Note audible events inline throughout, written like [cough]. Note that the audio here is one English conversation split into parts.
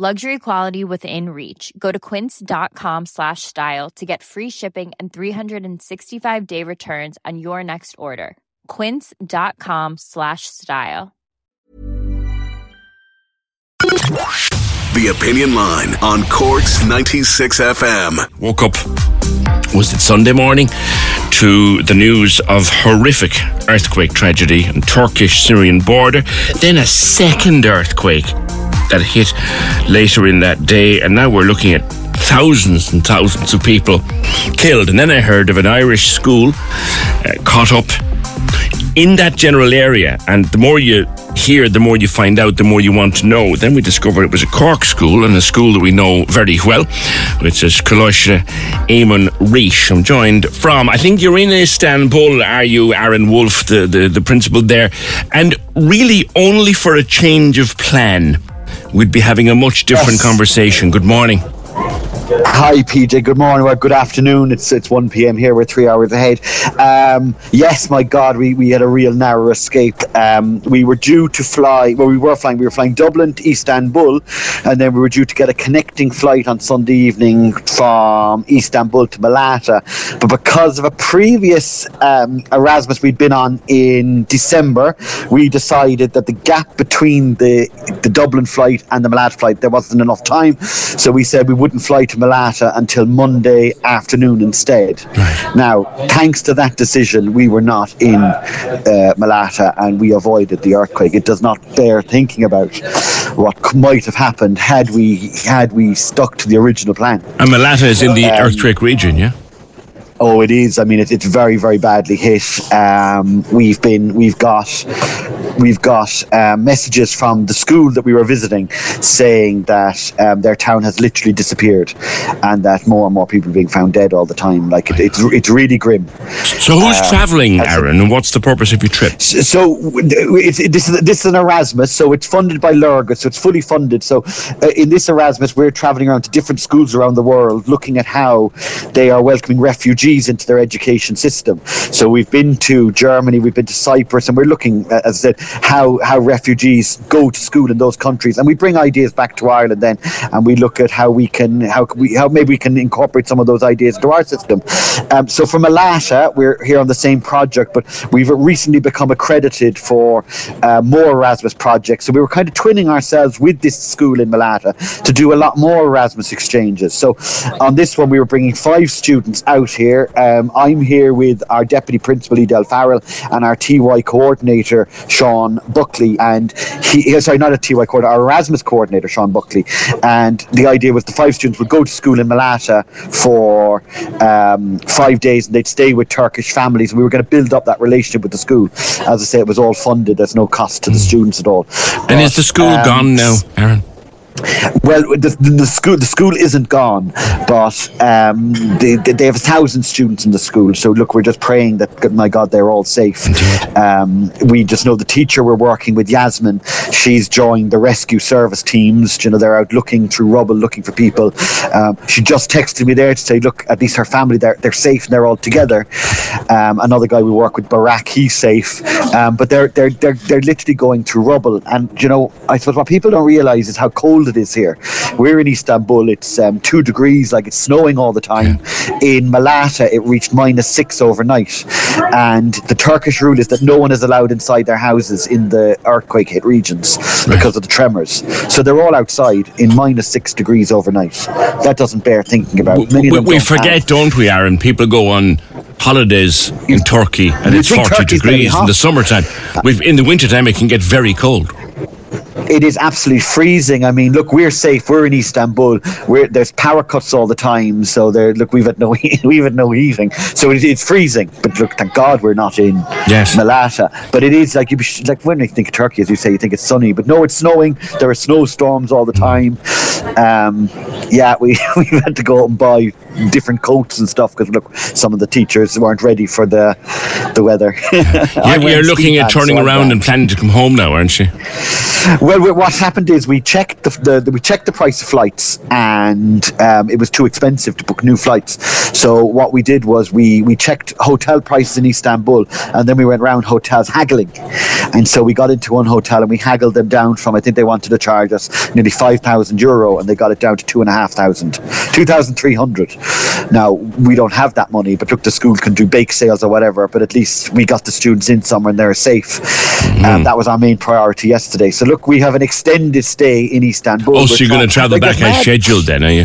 Luxury quality within reach. Go to quince.com slash style to get free shipping and 365 day returns on your next order. Quince.com slash style. The Opinion Line on Cork's 96 FM. Woke up, was it Sunday morning, to the news of horrific earthquake tragedy on Turkish Syrian border, then a second earthquake that hit later in that day, and now we're looking at thousands and thousands of people killed. And then I heard of an Irish school uh, caught up in that general area, and the more you hear, the more you find out, the more you want to know. Then we discovered it was a Cork school and a school that we know very well, which is Coláiste Éamann Rís. I'm joined from, I think you're in Istanbul, are you, Aaron Wolf, the, the, the principal there? And really only for a change of plan, we'd be having a much different Yes. conversation. Good morning. Hi, PJ. Good morning or good afternoon. It's it's one p.m. here. We're three hours ahead. Um, yes, my God, we, we had a real narrow escape. Um, we were due to fly. Well, we were flying. We were flying Dublin to Istanbul, and then we were due to get a connecting flight on Sunday evening from Istanbul to Malatya. But because of a previous um, Erasmus we'd been on in December, we decided that the gap between the the Dublin flight and the Malatya flight there wasn't enough time, so we said we wouldn't fly to Malatya until Monday afternoon instead. Now, thanks to that decision, we were not in uh, Malatya and we avoided the earthquake. It does not bear thinking about what might have happened had we had we stuck to the original plan. And Malatya is in the Um, earthquake region, yeah? Oh, it is. I mean, it, it's very, very badly hit. Um, we've been, we've got, we've got uh, messages from the school that we were visiting saying that um, their town has literally disappeared, and that more and more people are being found dead all the time. Like it, it's, it's really grim. So who's uh, travelling, Aaron, and what's the purpose of your trip? So it's, it, this is this is an Erasmus, so it's funded by Léargas, so it's fully funded. So uh, in this Erasmus, we're travelling around to different schools around the world, looking at how they are welcoming refugees into their education system. So we've been to Germany, we've been to Cyprus, and we're looking, as I said, how how refugees go to school in those countries, and we bring ideas back to Ireland then, and we look at how we can how can we how maybe we can incorporate some of those ideas into our system. Um, so from Malatya, we're here on the same project, but we've recently become accredited for uh, more Erasmus projects. So we were kind of twinning ourselves with this school in Malatya to do a lot more Erasmus exchanges. So on this one, we were bringing five students out here. Um, I'm here with our deputy principal Edel Farrell and our TY coordinator Sean Buckley, and he sorry, not a TY coordinator, our Erasmus coordinator Sean Buckley. And the idea was the five students would go to school in Malatya for um, five days, and they'd stay with Turkish families. We were going to build up that relationship with the school. As I say, it was all funded. There's no cost to the students at all. And is the school um, gone now, Aaron? Well, the, the, school the school isn't gone, but um, they, they they have a thousand students in the school. So look, we're just praying that my God they're all safe. Um, we just know the teacher we're working with, Yasmin. She's joined the rescue service teams. You know, they're out looking through rubble, looking for people. Um, she just texted me there to say, look, at least her family they're they're safe and they're all together. Um, another guy we work with, Barak, he's safe, um, but they're they're they're they're literally going through rubble. And you know, I suppose what people don't realise is how cold cold it is here. We're in Istanbul. It's um, two degrees, like it's snowing all the time. In Malatya, it reached minus six overnight, and the Turkish rule is that no one is allowed inside their houses in the earthquake hit regions because of the tremors. So they're all outside in minus six degrees overnight. That doesn't bear thinking about. Many We, we don't forget, have- don't we, Aaron? People go on holidays in Turkey and You it's 40 Turkey's degrees in the summertime. We've, in the wintertime, it can get very cold. It is absolutely freezing. I mean, look, we're safe. We're in Istanbul. We're, there's power cuts all the time. So there, look, we've had no [laughs] we've had no heating. So it, it's freezing. But look, thank God we're not in Yes. Malatya. But it is like you like when you think of Turkey, as you say, you think it's sunny. But no, it's snowing. There are snowstorms all the time. Um, yeah, we [laughs] we've had to go out and buy different coats and stuff because look, some of the teachers weren't ready for the the weather. yeah, [laughs] You're, went you're ski looking at turning around and planning to come home now, aren't you? Well, what happened is we checked the, the, the we checked the price of flights, and um, it was too expensive to book new flights. So what we did was we we checked hotel prices in Istanbul, and then we went round hotels haggling. And so we got into one hotel and we haggled them down from I think they wanted to charge us nearly five thousand euro, and they got it down to two and a half thousand, two thousand three hundred. Now we don't have that money, but look, the school can do bake sales or whatever. But at least we got the students in somewhere and they're safe. Um, that was our main priority yesterday. So look, we have an extended stay in Istanbul. Oh, so you're going to travel back as scheduled then, are you?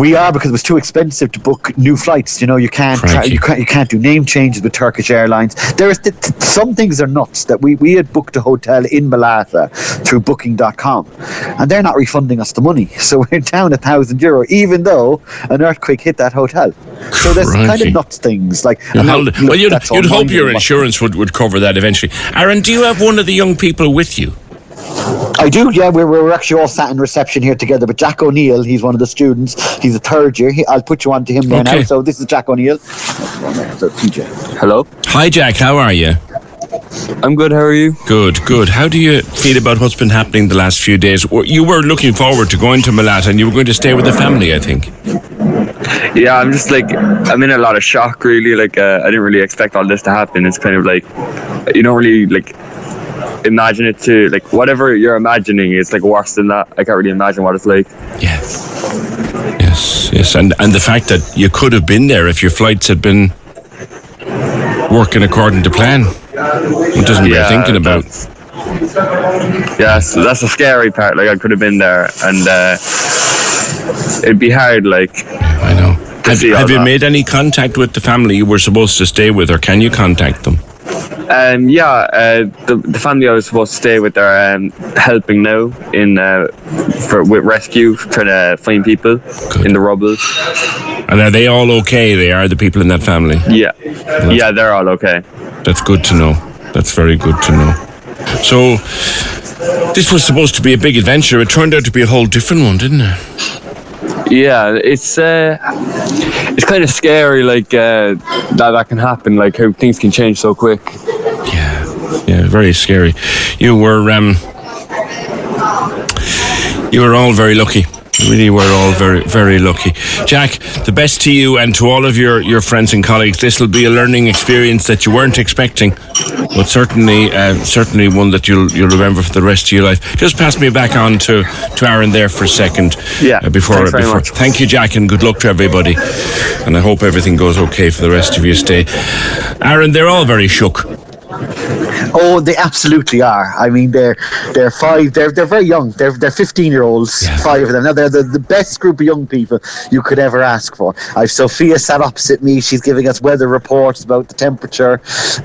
We are because it was too expensive to book new flights. You know, you can't tra- you can't you can't do name changes with Turkish Airlines. There is th- some things are nuts that we we had booked a hotel in Malatya through Booking.com, and they're not refunding us the money. [laughs] So we're down a thousand euro, even though an earthquake hit that hotel. So there's kind of nuts things like. Now, look, well, you'd, you'd hope your insurance would, would cover that eventually. Aaron, do you have one of the young people with you? I do, yeah. We're, we're actually all sat in reception here together. But Jack O'Neill, he's one of the students. He's a third year. He, I'll put you on to him there Okay. now. So this is Jack O'Neill. Hello. Hi, Jack. How are you? I'm good. How are you? Good, good. How do you feel about what's been happening the last few days? You were looking forward to going to Malatya and you were going to stay with the family, I think. Yeah, I'm just like I'm in a lot of shock. Really, like uh, I didn't really expect all this to happen. It's kind of like you don't really like imagine it to like whatever you're imagining is like worse than that. I can't really imagine what it's like. Yeah. Yes, yes. And, and the fact that you could have been there if your flights had been working according to plan. It doesn't Yeah, thinking about. Yeah, so that's the scary part. Like I could have been there, and uh, it'd be hard. Like I know. Have, have you that. made any contact with the family you were supposed to stay with, or can you contact them? Um, yeah, uh, the, the family I was supposed to stay with are um, helping now in uh, for with rescue, trying to find people Good. in the rubble. And are they all okay? They are the people in that family. Yeah, yeah, they're all okay. That's good to know. That's very good to know. So, this was supposed to be a big adventure. It turned out to be a whole different one, didn't it? Yeah, it's uh, it's kind of scary, like uh, that that can happen, like how things can change so quick. Yeah, yeah, very scary. You were, um, you were all very lucky. Really were all very, very lucky. Jack, the best to you and to all of your, your friends and colleagues. This will be a learning experience that you weren't expecting, but certainly, uh, certainly one that you'll you'll remember for the rest of your life. Just pass me back on to, to Aaron there for a second. Yeah, uh, before before. Thank you, Jack, and good luck to everybody. And I hope everything goes okay for the rest of your stay. Aaron, they're all very shook. Oh, they absolutely are. I mean, they're they're five. They're they're very young. They're they're fifteen year olds. Yeah. Five of them. Now they're the, the best group of young people you could ever ask for. I've Sophia sat opposite me. She's giving us weather reports about the temperature.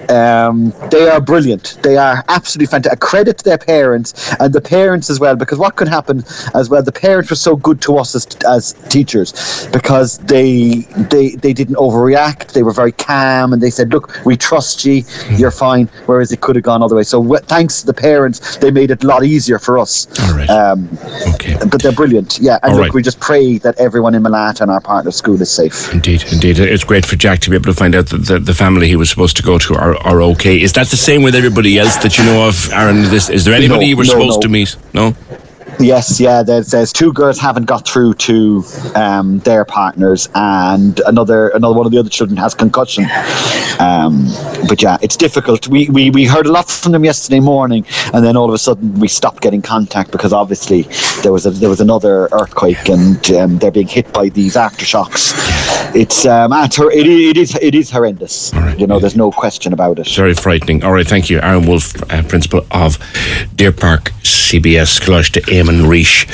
Um, they are brilliant. They are absolutely fantastic. A credit to their parents and the parents as well, because what could happen as well? The parents were so good to us as, as teachers because they they they didn't overreact. They were very calm and they said, "Look, we trust you. You're fine." Whereas it could have gone other way. So w- thanks to the parents, they made it a lot easier for us. All right. Um, Okay. but they're brilliant. Yeah, and All look, right. we just pray that everyone in Malatya and our partner school is safe. Indeed, indeed. It's great for Jack to be able to find out that the, the family he was supposed to go to are, are okay. Is that the same with everybody else that you know of, Aaron? This, is there anybody No, you were no, supposed no. to meet? No? Yes, yeah. There's, there's two girls haven't got through to um, their partners, and another another one of the other children has concussion. Um, but yeah, it's difficult. We, we we heard a lot from them yesterday morning, and then all of a sudden we stopped getting contact because obviously there was a, there was another earthquake, and um, they're being hit by these aftershocks. It's um, it, it is it is horrendous. Right. You know, there's no question about it. Very frightening. All right, thank you, Aaron Wolf, uh, principal of Deer Park CBS Coláiste Éamann Rís.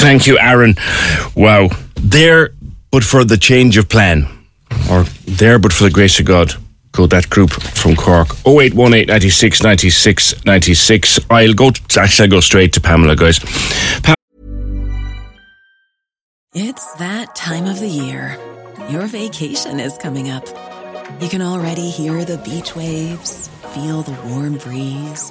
Thank you, Aaron. Wow, there, but for the change of plan, or there, but for the grace of God. Go that group from Cork 0818 96 96 96. I'll go, actually, I'll go straight to Pamela, guys. Pa- It's that time of the year. Your vacation is coming up. You can already hear the beach waves, feel the warm breeze,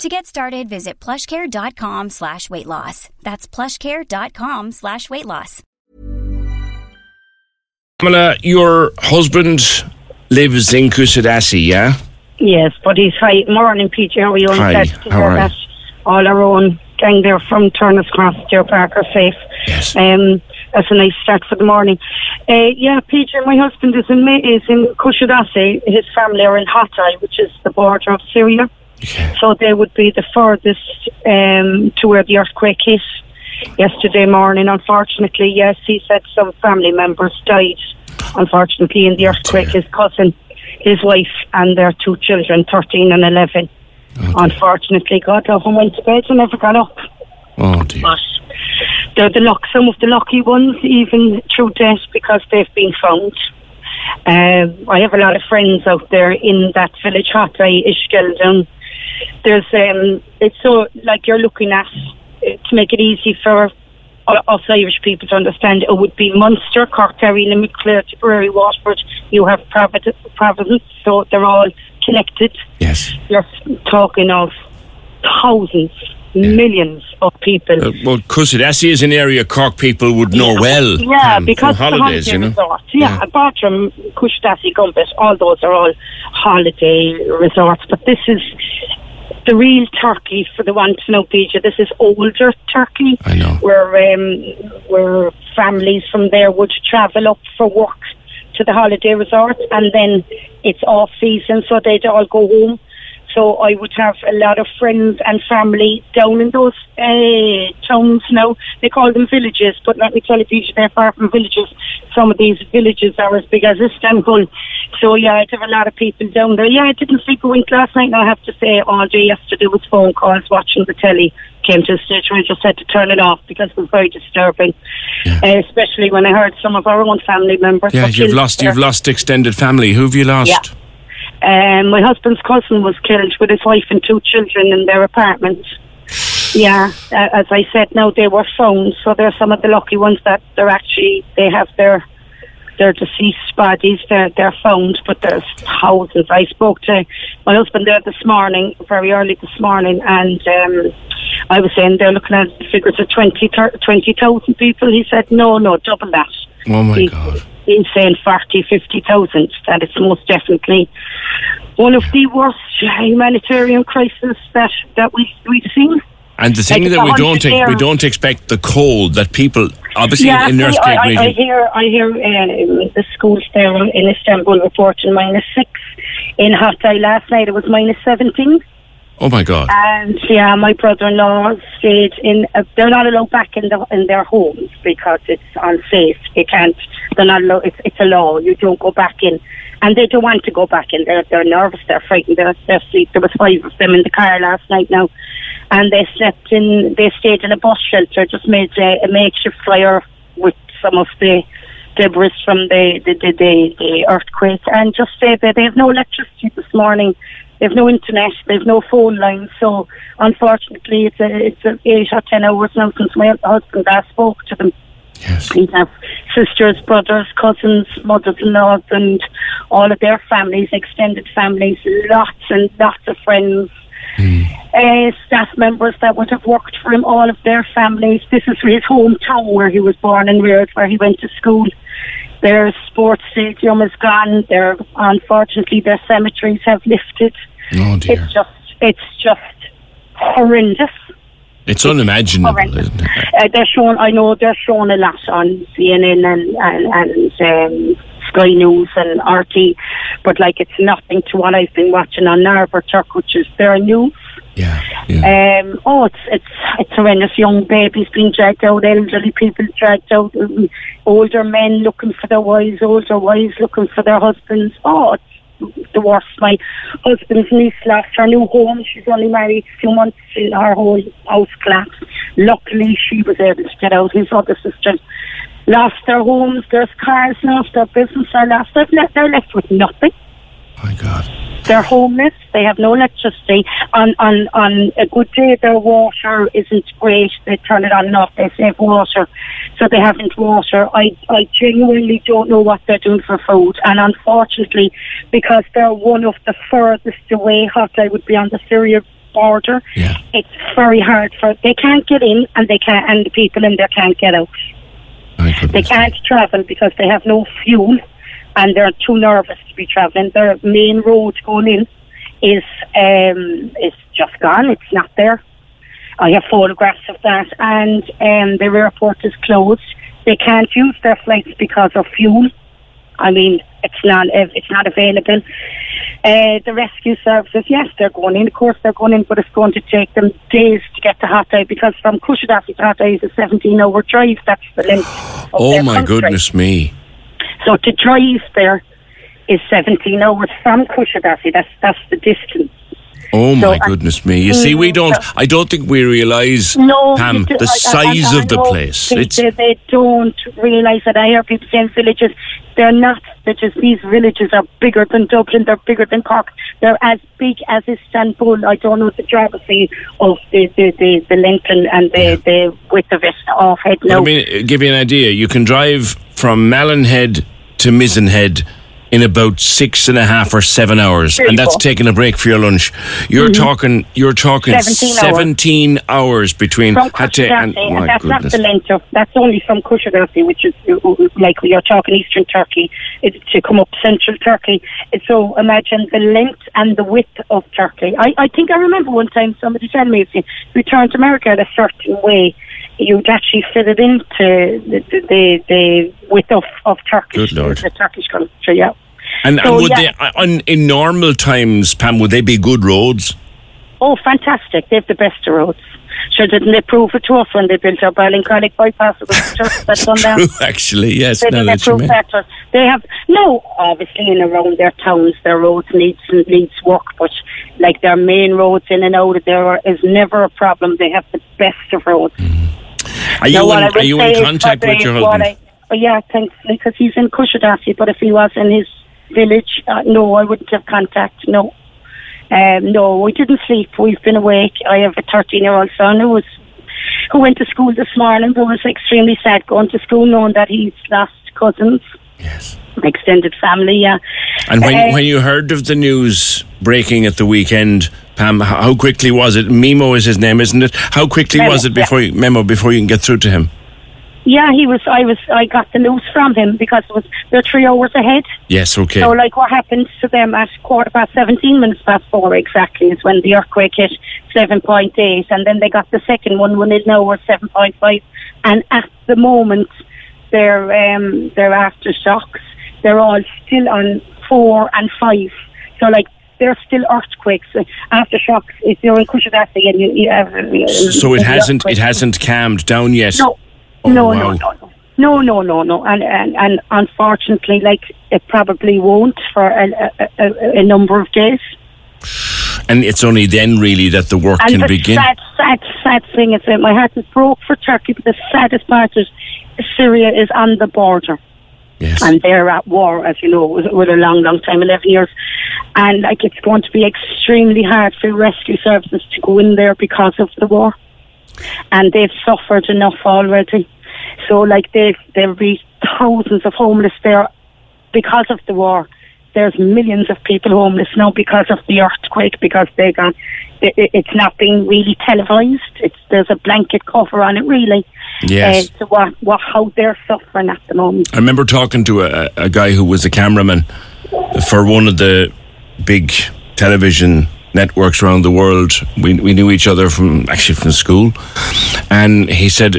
To get started, visit plushcare.com slash weight loss. That's plushcare.com slash weight loss. Pamela, your husband lives in Kusadasi, yeah? Yes, but he's hi. Morning, PJ. How are you? Hi, I'm to how hear are you? that all our own gang there from Turner's Cross, Deer Park are safe. Yes. Um, that's a nice start for the morning. Uh, yeah, PJ, my husband is in Ma- is in Kushadasi. His family are in Hatay, which is the border of Syria. Okay. So they would be the furthest um, to where the earthquake hit yesterday morning. Unfortunately, yes, he said some family members died. Unfortunately, in the earthquake, dear. his cousin, his wife, and their two children, thirteen and eleven. Unfortunately, God love him, went to bed and never got up. Oh, dear. But they're the luck, some of the lucky ones, even through death, because they've been found. Um, I have a lot of friends out there in that village, Hatay, Ishgeldon. There's, um, it's so like you're looking at uh, to make it easy for us Irish people to understand. It would be Munster, Cork, Kerry, Limerick, Clare, Tipperary, Waterford. You have Providence, so they're all connected. Yes. You're talking of thousands, millions of people. Uh, well, Kusadasi is an area Cork people would know well. Yeah, Pam, because holidays, holiday you know. resorts. Yeah, Yeah. Bodrum, Kusadasi, Gumbet, all those are all holiday resorts. But this is the real Turkey for the one to know, PJ. This is older Turkey. I know. Where um, where families from there would travel up for work to the holiday resort, and then it's off season, so they'd all go home. So I would have a lot of friends and family down in those uh, towns now. They call them villages, but let me tell you, Peter, they're far from villages. Some of these villages are as big as Istanbul. So yeah, I'd have a lot of people down there. Yeah, I didn't sleep a wink last night. And I have to say, all day yesterday was phone calls, watching the telly. Came to a stage where I just had to turn it off because it was very disturbing, uh, especially when I heard some of our own family members. Yeah, you've lost. there. You've lost extended family. Who have you lost? Yeah. Um, my husband's cousin was killed with his wife and two children in their apartment. Yeah, uh, as I said, now they were found, so they're some of the lucky ones that they're actually they have their their deceased bodies. They're they're found, but there's thousands. I spoke to my husband there this morning, very early this morning, and um, I was saying they're looking at figures of 20 20,000 people. He said, no, no, double that Oh my He's- God. He's saying 40, 50,000. That it's most definitely one of the worst humanitarian crises that, that we, we've seen. And the thing Like, that we don't ex- we don't expect the cold that people obviously yeah, in, in earthquake I, I, I hear, I hear uh, the schools there in Istanbul reporting minus six. In Hatay last night, it was minus 17. Oh my God! And yeah, my brother-in-law stayed in. Uh, they're not allowed back in the in their homes because it's unsafe. They can't. They're not allowed. It's, it's a law. You don't go back in, and they don't want to go back in. They're they're nervous. They're frightened. They're, they're asleep. There was five of them in the car last night now, and they slept in. They stayed in a bus shelter. Just made a, a makeshift fire with some of the debris from the the, the, the, the earthquake, and just say that they have no electricity this morning. They've no internet. They've no phone lines. So unfortunately, it's a it's a eight or ten hours now since my husband last spoke to them. Yes. We have sisters, brothers, cousins, mothers-in-law, and all of their families, extended families, lots and lots of friends. Uh, staff members that would have worked for him, all of their families. This is his hometown where he was born and reared, where he went to school. Their sports stadium is gone. Their unfortunately their cemeteries have lifted. Oh dear! It's just it's just horrendous. It's unimaginable, horrendous. isn't it? Uh, they're showing. I know they're showing a lot on CNN and and, and um, Sky News and RT, but like it's nothing to what I've been watching on Haber Turk, which is their news. Yeah. yeah. Um, oh, it's it's it's horrendous. Young babies being dragged out, elderly people dragged out, older men looking for their wives, older wives looking for their husbands. Oh, it's the worst. My husband's niece lost her new home. She's only married two months. She, her whole house collapsed. Luckily, she was able to get out. His other sisters lost their homes, their cars lost, their business are lost. They're left, they're left with nothing. my God. They're homeless. They have no electricity. On on on a good day, their water isn't great. They turn it on and off. They save water, so they haven't water. I I genuinely don't know what they're doing for food, and unfortunately, because they're one of the furthest away, Hotline would be on the Syria border. Yeah. It's very hard for they can't get in, and they can't, and the people in there can't get out. They can't travel because they have no fuel and they're too nervous to be travelling. Their main road going in is um, is just gone. It's not there. I have photographs of that, and um, the airport is closed. They can't use their flights because of fuel. I mean, it's not it's not available. Uh, the rescue services, yes, they're going in. Of course, they're going in, but it's going to take them days to get to Hatay because from Kusadasi to Hatay is a 17-hour drive. That's the length. Of Oh my country. goodness me! So to drive there is 17 hours from Kusadasi. That's that's the distance. Oh So, my goodness me! You see, we mm, don't. I don't think we realise, No, Pam, do- the I- I- size I of the place. They, they don't realise that. I hear people saying villages. They're not. Just these villages are bigger than Dublin. They're bigger than Cork. They're as big as Istanbul. I don't know the geography of the the, the, the length and, and the, the width of it off head now. I mean, give you an idea. You can drive from Malin Head to Mizen Head in about six and a half or seven hours, you and that's taking a break for your lunch. You're talking. You're talking 17 hours. 17 hours between from Kusadasi, and and my that's goodness. not the length of. That's only from Kusadasi, which is uh, uh, like are talking Eastern Turkey, it's to come up Central Turkey. So imagine the length and the width of Turkey. I, I think I remember one time somebody telling me if you return to America a certain way, you'd actually fit it into the the, the, width of, of Turkish, Good Lord. the Turkish country. Yeah. And, So, and would yeah. they, uh, on, in normal times, Pam, would they be good roads? Oh, fantastic! They have the best of roads. Sure, didn't they prove it to us when they built our Ballincollig bypass? It was [laughs] just that one down. True, actually, yes. They didn't you that. to us. They have no, obviously, in around their towns, their roads needs needs work, but like their main roads in and out of there is never a problem. They have the best of roads. Are you in, are you in contact with your husband? I- oh, yeah, thankfully, because he's in Kusadasi. But if he was in his village, uh, no, I wouldn't have contact. No, um, no, we didn't sleep. We've been awake. I have a 13-year-old son who was who went to school this morning, but was extremely sad going to school, knowing that he's lost cousins, Yes. extended family. Yeah, And when, Uh, when you heard of the news breaking at the weekend, Pam, how quickly was it? Mimo is his name, isn't it? How quickly Memo, was it yeah. before you, Memo before you can get through to him? Yeah, he was. I was. I got the news from him because it was they're three hours ahead. Yes, okay. So, like, what happened to them at quarter past seventeen minutes past four exactly is when the earthquake hit seven point eight, and then they got the second one when it now was seven point five, and at the moment, their um, their aftershocks, they're all still on four and five. So, like, they're still earthquakes. Aftershocks, if you're in Kushadasi and you, you have, uh, so it hasn't it hasn't calmed down yet. no, Oh, no, wow. no, no, no. No, no, no, no, and and, and unfortunately, like it probably won't for a, a, a, a number of days. And it's only then really that the work And can the begin. sad, sad, sad thing is that my heart is broke for Turkey, but the saddest part is Syria is on the border. Yes. And they're at war, as you know, with, a long, long time, 11 years. And like it's going to be extremely hard for rescue services to go in there because of the war. And they've suffered enough already. So like they've, there'll be thousands of homeless there because of the war. There's millions of people homeless now because of the earthquake, because they got, it, it- it's not being really televised. It's, there's a blanket cover on it, really. Yes. Uh, to what, what, how they're suffering at the moment. I remember talking to a, a guy who was a cameraman for one of the big television networks around the world. We, we knew each other from actually from school. And he said,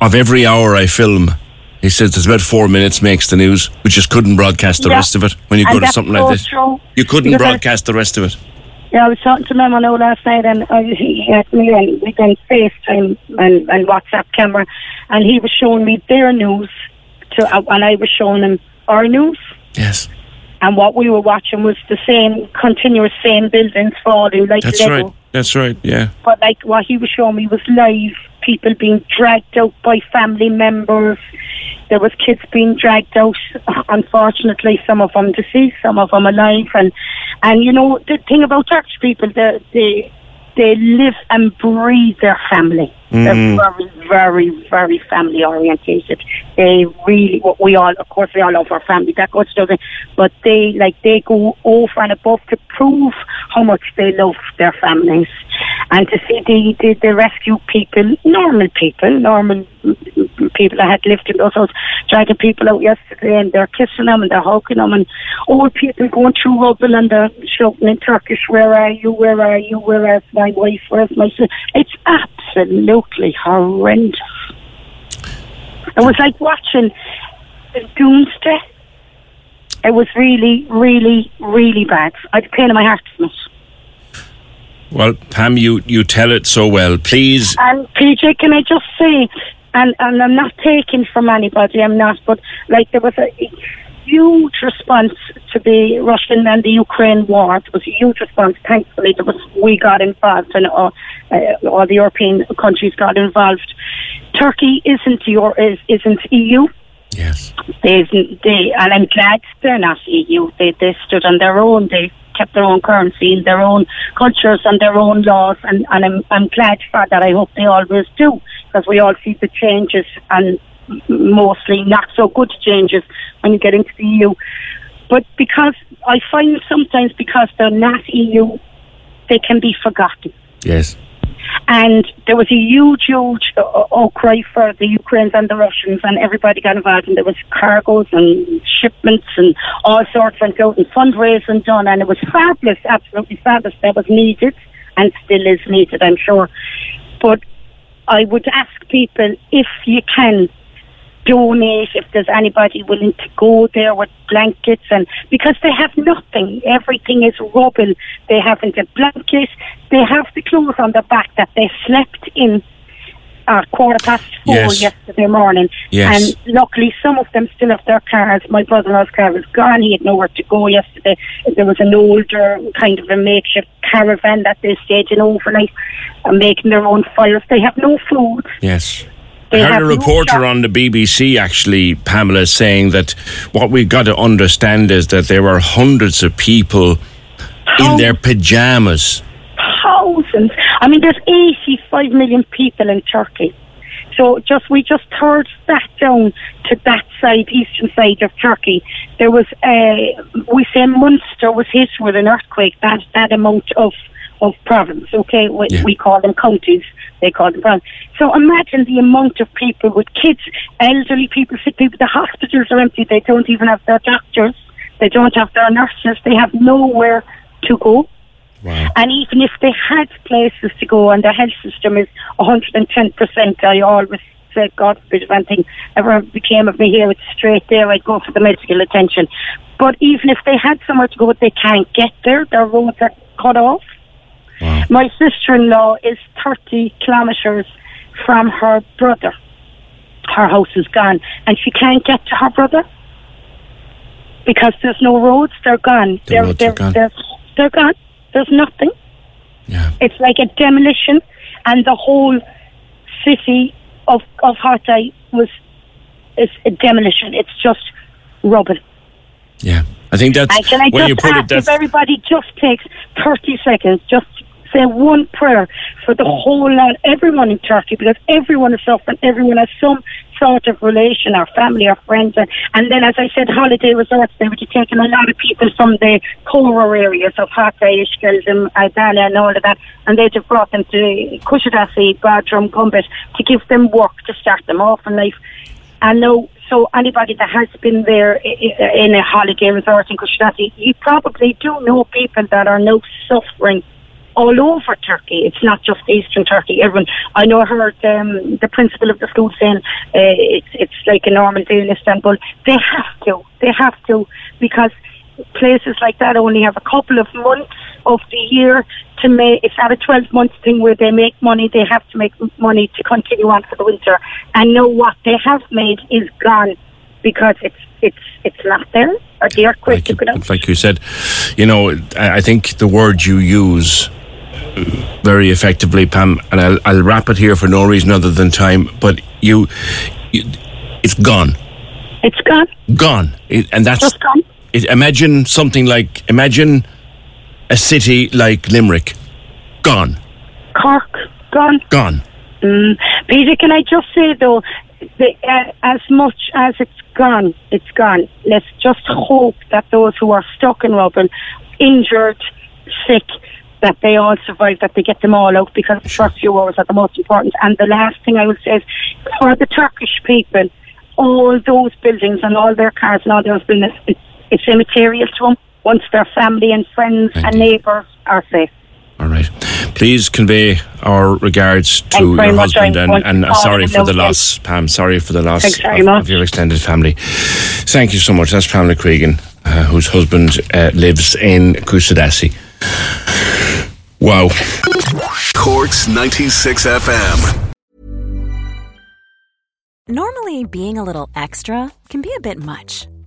Of every hour I film, he says there's about four minutes makes the news. We just couldn't broadcast the Yeah. rest of it when you And go to something like this. true. You couldn't Because I- broadcast the rest of it. Yeah, I was talking to Memo now last night, and uh, he had me and we done FaceTime and, and WhatsApp camera, and he was showing me their news, to, uh, and I was showing him our news. Yes. And what we were watching was the same continuous same buildings falling like That's Lego. right. That's right. Yeah. But like what he was showing me was live people being dragged out by family members. There was kids being dragged out. Unfortunately, some of them deceased, some of them alive. And and you know the thing about Turkish people, they they they live and breathe their family. They're very, very, very family orientated. They really, what we all, of course, we all love our family. That goes to the, but they like they go over and above to prove how much they love their families, and to see the the, the rescue people, normal people, normal mm, people that had lived in those houses, dragging people out yesterday, and they're kissing them and they're hugging them, and old people going through rubble and they're shouting in Turkish, "Where are you? Where are you? Where is my wife? Where's my son?" It's absolutely horrendous. It was like watching Doomsday. It was really, really, really bad. I had a pain in my heart from it. Well, Pam, you, you tell it so well. Please. And PJ, can I just say, and, and I'm not taking from anybody, I'm not, but like there was a huge response to the Russian and the Ukraine war. It was a huge response. Thankfully, there was we got involved, and uh, uh, all the European countries got involved. Turkey isn't your is, isn't EU. Yes. They, they, and I'm glad they're not EU. They, they stood on their own. They kept their own currency and their own cultures and their own laws. And, and I'm, I'm glad for that. I hope they always do because we all see the changes and mostly not so good changes when you get into the EU. But because I find sometimes because they're not EU, they can be forgotten. Yes. And there was a huge, huge uh, outcry for the Ukrainians and the Russians, and everybody got involved. And there was cargoes and shipments and all sorts went out and fundraising done, and it was fabulous, absolutely fabulous. That was needed and still is needed, I'm sure. But I would ask people if you can donate if there's anybody willing to go there with blankets and because they have nothing. Everything is rubble they haven't a blanket they have the clothes on the back that they slept in at quarter past four Yes. yesterday morning. Yes. and luckily some of them still have their cars. My brother-in-law's car was gone. He had nowhere to go yesterday. There was an older kind of a makeshift caravan that they stayed in overnight and making their own fires. They have no food. Yes. I heard a reporter on the BBC actually, Pamela, saying that what we've got to understand is that there were hundreds of people in their pajamas. thousands. I mean, there's 85 million people in Turkey. So just we just heard that down to that side, eastern side of Turkey. There was, uh, we say Munster was hit with an earthquake. That that amount of of province. Okay, we, Yeah. we call them counties. They call them province. So imagine the amount of people with kids, elderly people, sick people. The hospitals are empty. They don't even have their doctors. They don't have their nurses. They have nowhere to go. Wow. And even if they had places to go and their health system is 110%, I always say, God forbid, if anything ever became of me here, it's straight there, I'd go for the medical attention. But even if they had somewhere to go, they can't get there. Their roads are cut off. Wow. My sister-in-law is 30 kilometres from her brother. Her house is gone, and she can't get to her brother because there's no roads. They're gone. The they're, roads they're, gone. They're, they're gone. There's nothing. Yeah. It's like a demolition, and the whole city of of Hatay was is a demolition. It's just rubble. Yeah. I think that's And can I when just you put it. if everybody just takes 30 seconds, just say one prayer for the whole land, everyone in Turkey, because everyone is suffering, everyone has some sort of relation, or family, or friends. And, and then, as I said, holiday resorts, they would have taken a lot of people from the poorer areas of Hatay, Ishkeldim, Adana, and all of that, and they'd have brought them to Kushadasi, Bodrum, Gumbet, to give them work to start them off in life. And no, so anybody that has been there in a holiday resort in Kushadasi, you probably do know people that are now suffering all over Turkey. It's not just Eastern Turkey. Everyone, I know I heard um, the principal of the school saying uh, it's it's like a normal day in Istanbul. They have to, they have to, because places like that only have a couple of months of the year to make. It's not a twelve month thing where they make money. They have to make money to continue on for the winter. And know what they have made is gone because it's it's it's not there. Or the earthquake like, out. like you said, you know, I think the word you use very effectively, Pam, and I'll, I'll wrap it here for no reason other than time, but you, you it's gone. It's gone. Gone. It, and that's. Just gone. It, imagine something like, imagine a city like Limerick. Gone. Cork gone. Gone. Mm. Peter, can I just say though, the, uh, as much as it's gone, it's gone. Let's just hope that those who are stuck in rubble, injured, sick, that they all survive, that they get them all out because the first few hours are the most important. And the last thing I would say is for the Turkish people, all those buildings and all their cars and all those buildings, it's, it's immaterial to them once their family and friends and neighbours are safe. All right. Please convey our regards to your husband and, and call sorry for the loss, Pam. Sorry for the loss of, of your extended family. Thank you so much. That's Pamela Cregan, uh, whose husband uh, lives in Kusadasi. Wow. Corks 96 FM. Normally, being a little extra can be a bit much,